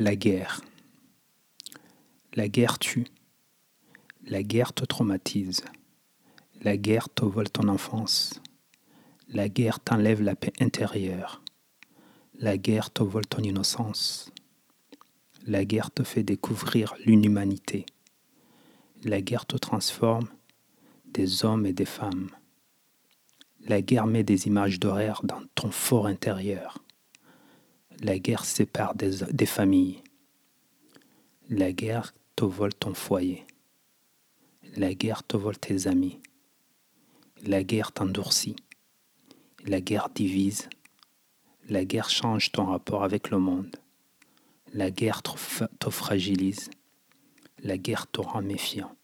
La guerre. La guerre tue. La guerre te traumatise. La guerre te vole ton enfance. La guerre t'enlève la paix intérieure. La guerre te vole ton innocence. La guerre te fait découvrir l'inhumanité. La guerre te transforme des hommes et des femmes. La guerre met des images d'horreur dans ton fort intérieur. La guerre sépare des, familles. La guerre te vole ton foyer. La guerre te vole tes amis. La guerre t'endurcit. La guerre divise. La guerre change ton rapport avec le monde. La guerre te fragilise. La guerre te rend méfiant.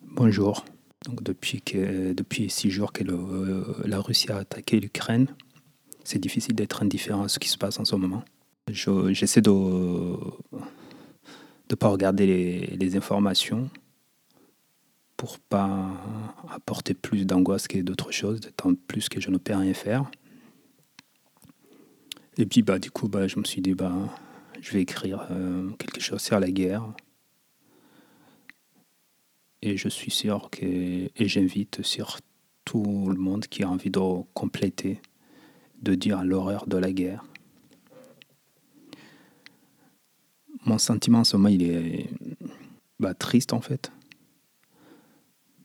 Bonjour. Donc depuis, que, depuis six jours que le, la Russie a attaqué l'Ukraine, c'est difficile d'être indifférent à ce qui se passe en ce moment. J'essaie de ne pas regarder les, informations pour pas apporter plus d'angoisse que d'autres choses, d'autant plus que je ne peux rien faire. Et puis bah du coup bah je me suis dit bah je vais écrire euh, quelque chose sur la guerre et je suis sûr que, et j'invite sur tout le monde qui a envie de compléter, de dire l'horreur de la guerre. Mon sentiment en ce moment, il est bah, triste en fait.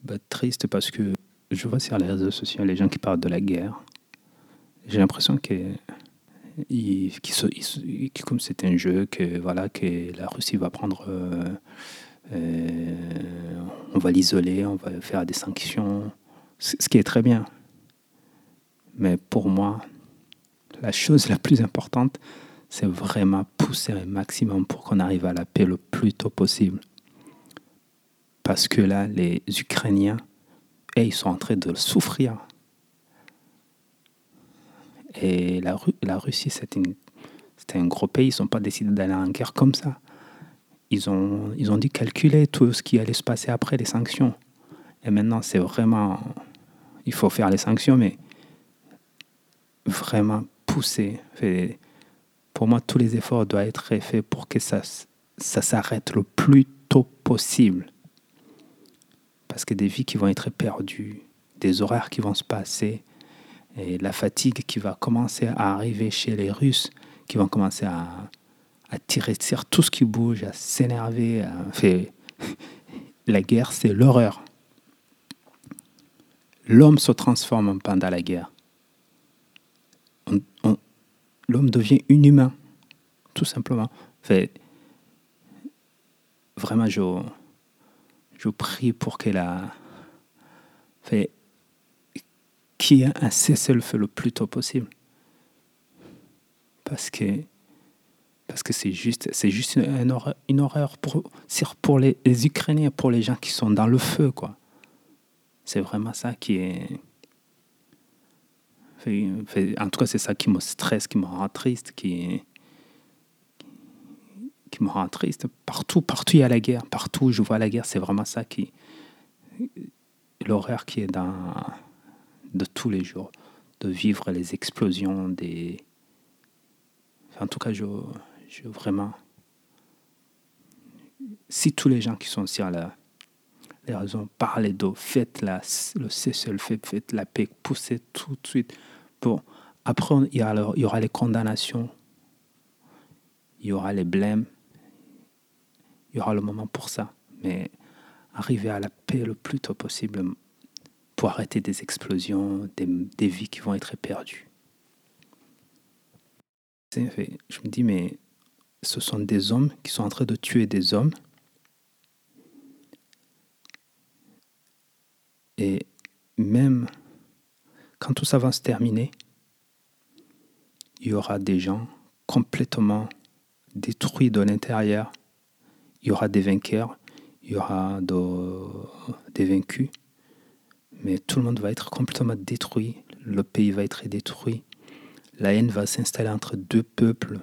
Bah, triste parce que je vois sur les réseaux sociaux les gens qui parlent de la guerre. J'ai l'impression que, comme c'est un jeu, que, voilà, que la Russie va prendre euh, on va l'isoler, on va faire des sanctions, ce qui est très bien. Mais pour moi, la chose la plus importante, c'est vraiment pousser un maximum pour qu'on arrive à la paix le plus tôt possible. Parce que là, les Ukrainiens, ils sont en train de souffrir. Et la, la Russie, c'est un gros pays, ils ne sont pas décidés d'aller en guerre comme ça ils ont, ils ont dû calculer tout ce qui allait se passer après les sanctions. Et maintenant, c'est vraiment. Il faut faire les sanctions, mais vraiment pousser. Pour moi, tous les efforts doivent être faits pour que ça, ça s'arrête le plus tôt possible. Parce que des vies qui vont être perdues, des horaires qui vont se passer, et la fatigue qui va commencer à arriver chez les Russes, qui vont commencer à, à tirer sur tout ce qui bouge, à s'énerver. Fait... La guerre, c'est l'horreur. L'homme se transforme pendant la guerre. L'homme devient inhumain, tout simplement. Vraiment, je, je prie pour qu'elle a fait qu'il y ait un cessez-le-feu le plus tôt possible. Parce que parce que c'est juste, c'est juste une horreur, une horreur pour, pour les, Ukrainiens, pour les gens qui sont dans le feu, quoi. C'est vraiment ça qui est... En tout cas, c'est ça qui me stresse, qui me rend triste, qui, qui me rend triste. Partout, partout il y a la guerre. Partout je vois la guerre, c'est vraiment ça qui... L'horreur qui est dans... de tous les jours. De vivre les explosions, des... En tout cas, je je vraiment. Si tous les gens qui sont sur la, les raisons parlent d'eau, faites la, le cessez fait, faites la paix, poussez tout de suite. Bon, après, il y, alors, il y aura les condamnations, il y aura les blêmes, il y aura le moment pour ça. Mais arriver à la paix le plus tôt possible pour arrêter des explosions, des, des vies qui vont être perdues. Je me dis, mais ce sont des hommes qui sont en train de tuer des hommes. Et même quand tout ça va se terminer, il y aura des gens complètement détruits de l'intérieur. Il y aura des vainqueurs, il y aura des vaincus. Mais tout le monde va être complètement détruit. Le pays va être détruit. La haine va s'installer entre deux peuples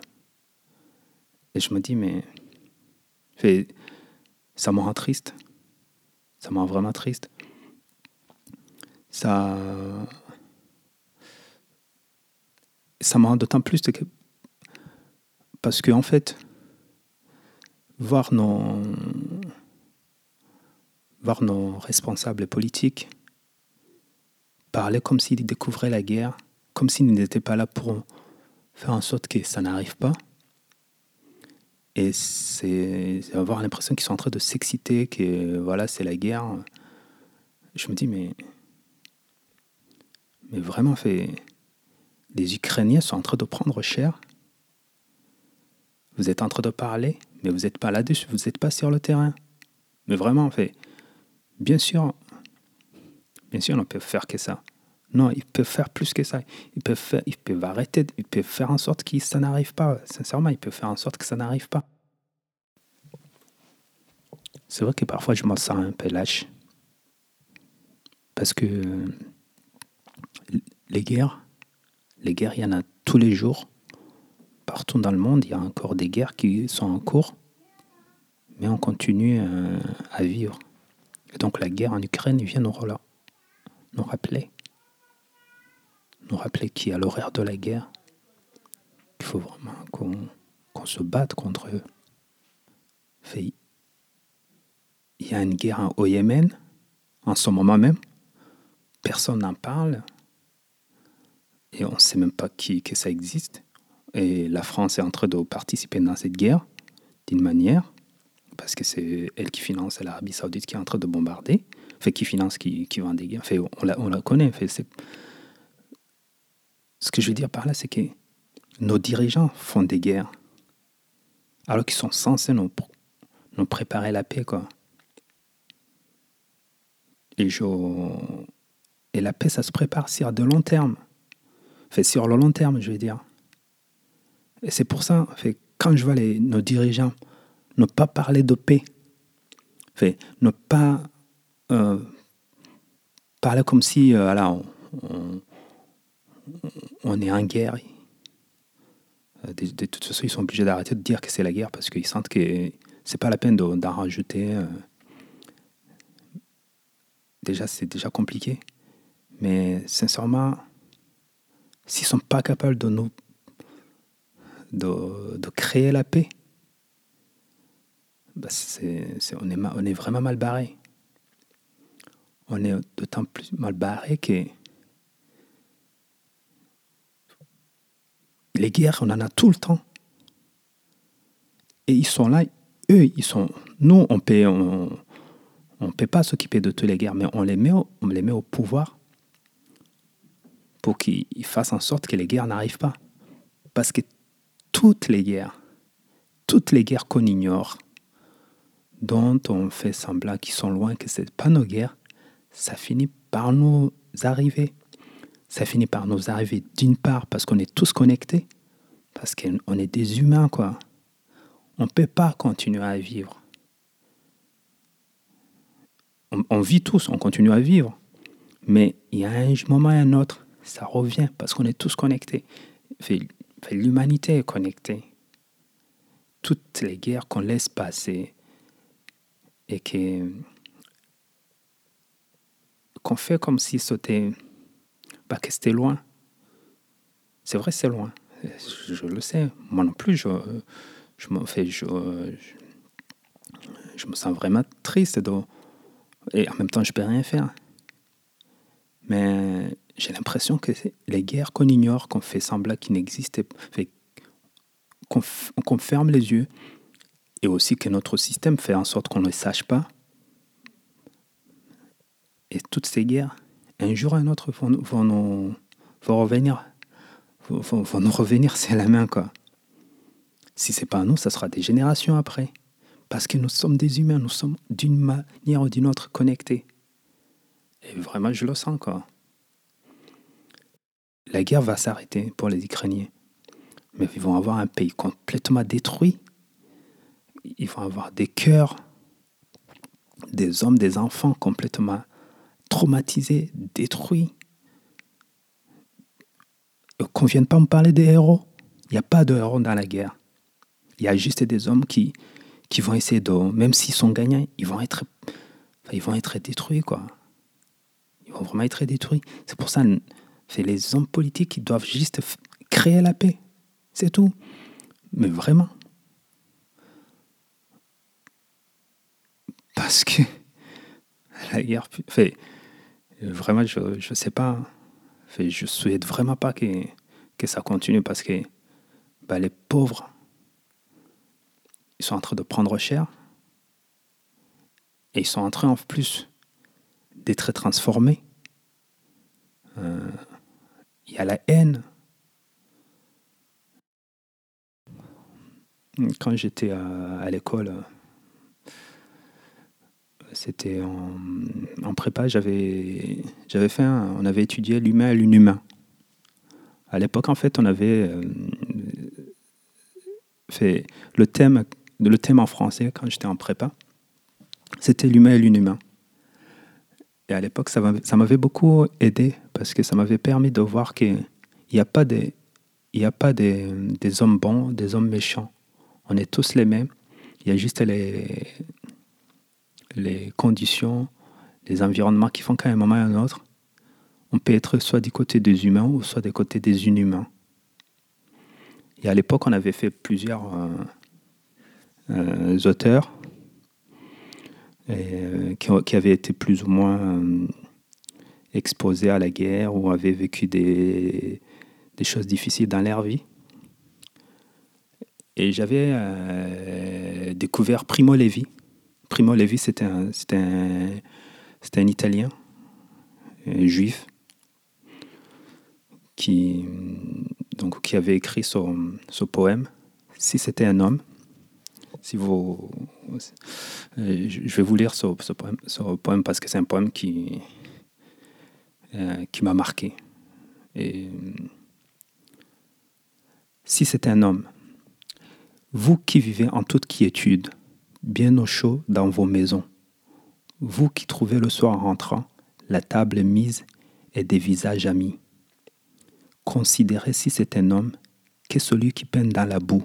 et je me dis, mais ça me rend triste. Ça me rend vraiment triste. Ça. ça me rend d'autant plus que. Parce que, en fait, voir nos, voir nos responsables politiques parler comme s'ils découvraient la guerre, comme s'ils n'étaient pas là pour faire en sorte que ça n'arrive pas. Et c'est avoir l'impression qu'ils sont en train de s'exciter, que voilà, c'est la guerre. Je me dis, mais, mais vraiment, fait, les Ukrainiens sont en train de prendre cher. Vous êtes en train de parler, mais vous n'êtes pas là-dessus, vous n'êtes pas sur le terrain. Mais vraiment, fait, bien sûr, bien sûr, on ne peut faire que ça. Non, ils peuvent faire plus que ça. Ils peuvent, faire, ils peuvent arrêter, ils peuvent faire en sorte que ça n'arrive pas. Sincèrement, ils peuvent faire en sorte que ça n'arrive pas. C'est vrai que parfois je me sens un peu lâche. Parce que les guerres, les guerres, il y en a tous les jours. Partout dans le monde, il y a encore des guerres qui sont en cours. Mais on continue euh, à vivre. Et donc la guerre en Ukraine vient nous, nous rappeler nous rappeler qu'il a l'horaire de la guerre, qu'il faut vraiment qu'on se batte contre eux. il y a une guerre au Yémen, en ce moment même. Personne n'en parle. Et on ne sait même pas qui, que ça existe. Et la France est en train de participer dans cette guerre, d'une manière, parce que c'est elle qui finance l'Arabie Saoudite qui est en train de bombarder, fait qui finance, qui, qui vend des guerres. Fait, on, la, on la connaît. Fait, ce que je veux dire par là, c'est que nos dirigeants font des guerres, alors qu'ils sont censés nous, préparer la paix. Quoi. Et, la paix, ça se prépare sur de long terme. Fait sur le long terme, je veux dire. Et c'est pour ça, fait, quand je vois nos dirigeants ne pas parler de paix, fait, ne pas euh, parler comme si euh, on, on est en guerre. Euh, de, toute façon, ils sont obligés d'arrêter de dire que c'est la guerre parce qu'ils sentent que c'est pas la peine d'en rajouter. Euh. Déjà, c'est déjà compliqué. Mais sincèrement, s'ils sont pas capables de nous de, créer la paix, bah, on, est, on est vraiment mal barré. On est d'autant plus mal barré que Les guerres, on en a tout le temps. Et ils sont là, eux, ils sont. Nous, on ne peut pas s'occuper de toutes les guerres, mais on les met au, les met au pouvoir pour qu'ils fassent en sorte que les guerres n'arrivent pas. Parce que toutes les guerres, toutes les guerres qu'on ignore, dont on fait semblant qu'ils sont loin, que ce pas nos guerres, ça finit par nous arriver ça finit par nous arriver d'une part parce qu'on est tous connectés, parce qu'on est des humains, quoi. On ne peut pas continuer à vivre. On, vit tous, on continue à vivre. Mais il y a un moment et un autre, ça revient parce qu'on est tous connectés. L'humanité est connectée. Toutes les guerres qu'on laisse passer et qu'on fait comme si c'était pas que c'était loin. C'est vrai, c'est loin. Je, le sais. Moi non plus, je, je, me, fais, je, je, me sens vraiment triste. Et en même temps, je peux rien faire. Mais j'ai l'impression que les guerres qu'on ignore, qu'on fait semblant qu'ils n'existaient pas, qu'on ferme les yeux, et aussi que notre système fait en sorte qu'on ne sache pas. Et toutes ces guerres, un jour ou un autre vont, vont, nous, revenir. Vont, nous revenir, c'est la main, quoi. Si c'est pas nous, ça sera des générations après. Parce que nous sommes des humains, nous sommes d'une manière ou d'une autre connectés. Et vraiment, je le sens, quoi. La guerre va s'arrêter pour les Ukrainiens. Mais ils vont avoir un pays complètement détruit. Ils vont avoir des cœurs, des hommes, des enfants complètement traumatisé, détruit. Qu'on ne vienne pas me parler des héros. Il n'y a pas de héros dans la guerre. Il y a juste des hommes qui, qui vont essayer de, même s'ils sont gagnants, ils vont être, ils vont être détruits, quoi. Ils vont vraiment être détruits. C'est pour ça que les hommes politiques ils doivent juste créer la paix. C'est tout. Mais vraiment. Parce que la guerre, vraiment, je ne sais pas. Fait, je souhaite vraiment pas que, que ça continue parce que bah, les pauvres, ils sont en train de prendre cher. Et ils sont en train, en plus, d'être transformés. Euh, il y a la haine. Quand j'étais à, l'école, c'était en, prépa, j'avais, j'avais fait on avait étudié l'humain et l'inhumain. À l'époque, en fait, on avait euh, fait le thème, le thème en français quand j'étais en prépa, c'était l'humain et l'inhumain. Et à l'époque, ça m'avait beaucoup aidé parce que ça m'avait permis de voir qu'il n'y a pas, des, il y a pas des, des, hommes bons, des hommes méchants. On est tous les mêmes. Il y a juste les, les conditions, les environnements qui font qu'à un moment ou à un autre, on peut être soit du côté des humains ou soit du côté des inhumains. Et à l'époque, on avait fait plusieurs euh, euh, auteurs euh, qui, avaient été plus ou moins exposés à la guerre ou avaient vécu des, choses difficiles dans leur vie. Et j'avais découvert Primo Levi. Primo Levi, c'était un, Italien, juif, qui, avait écrit ce, ce poème. Si c'était un homme, si vous, je vais vous lire ce, poème, parce que c'est un poème qui, euh, m'a marqué. Si c'est un homme, vous qui vivez en toute quiétude, bien au chaud dans vos maisons, vous qui trouvez le soir en rentrant la table mise et des visages amis, considérez si c'est un homme qu'est celui qui peine dans la boue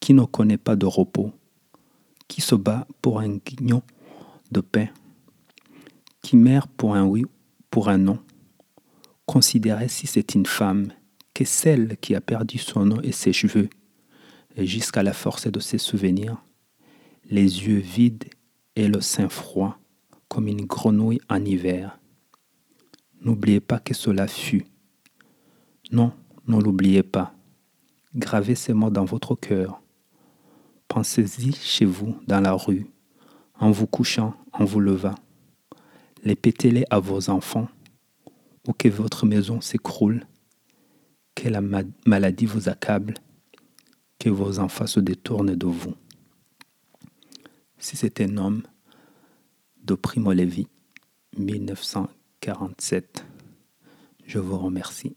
qui ne connaît pas de repos, qui se bat pour un guignon de pain, qui meurt pour un oui, pour un non. Considérez si c'est une femme, que celle qui a perdu son nom et ses cheveux, et jusqu'à la force de ses souvenirs, les yeux vides et le sein froid, comme une grenouille en hiver. N'oubliez pas que cela fut. Non, ne l'oubliez pas. Gravez ces mots dans votre cœur. Pensez-y chez vous, dans la rue, en vous couchant, en vous levant. Répétez-les à vos enfants, ou que votre maison s'écroule, que la maladie vous accable, que vos enfants se détournent de vous. Si c'est un homme de Primo Levi, 1947, je vous remercie.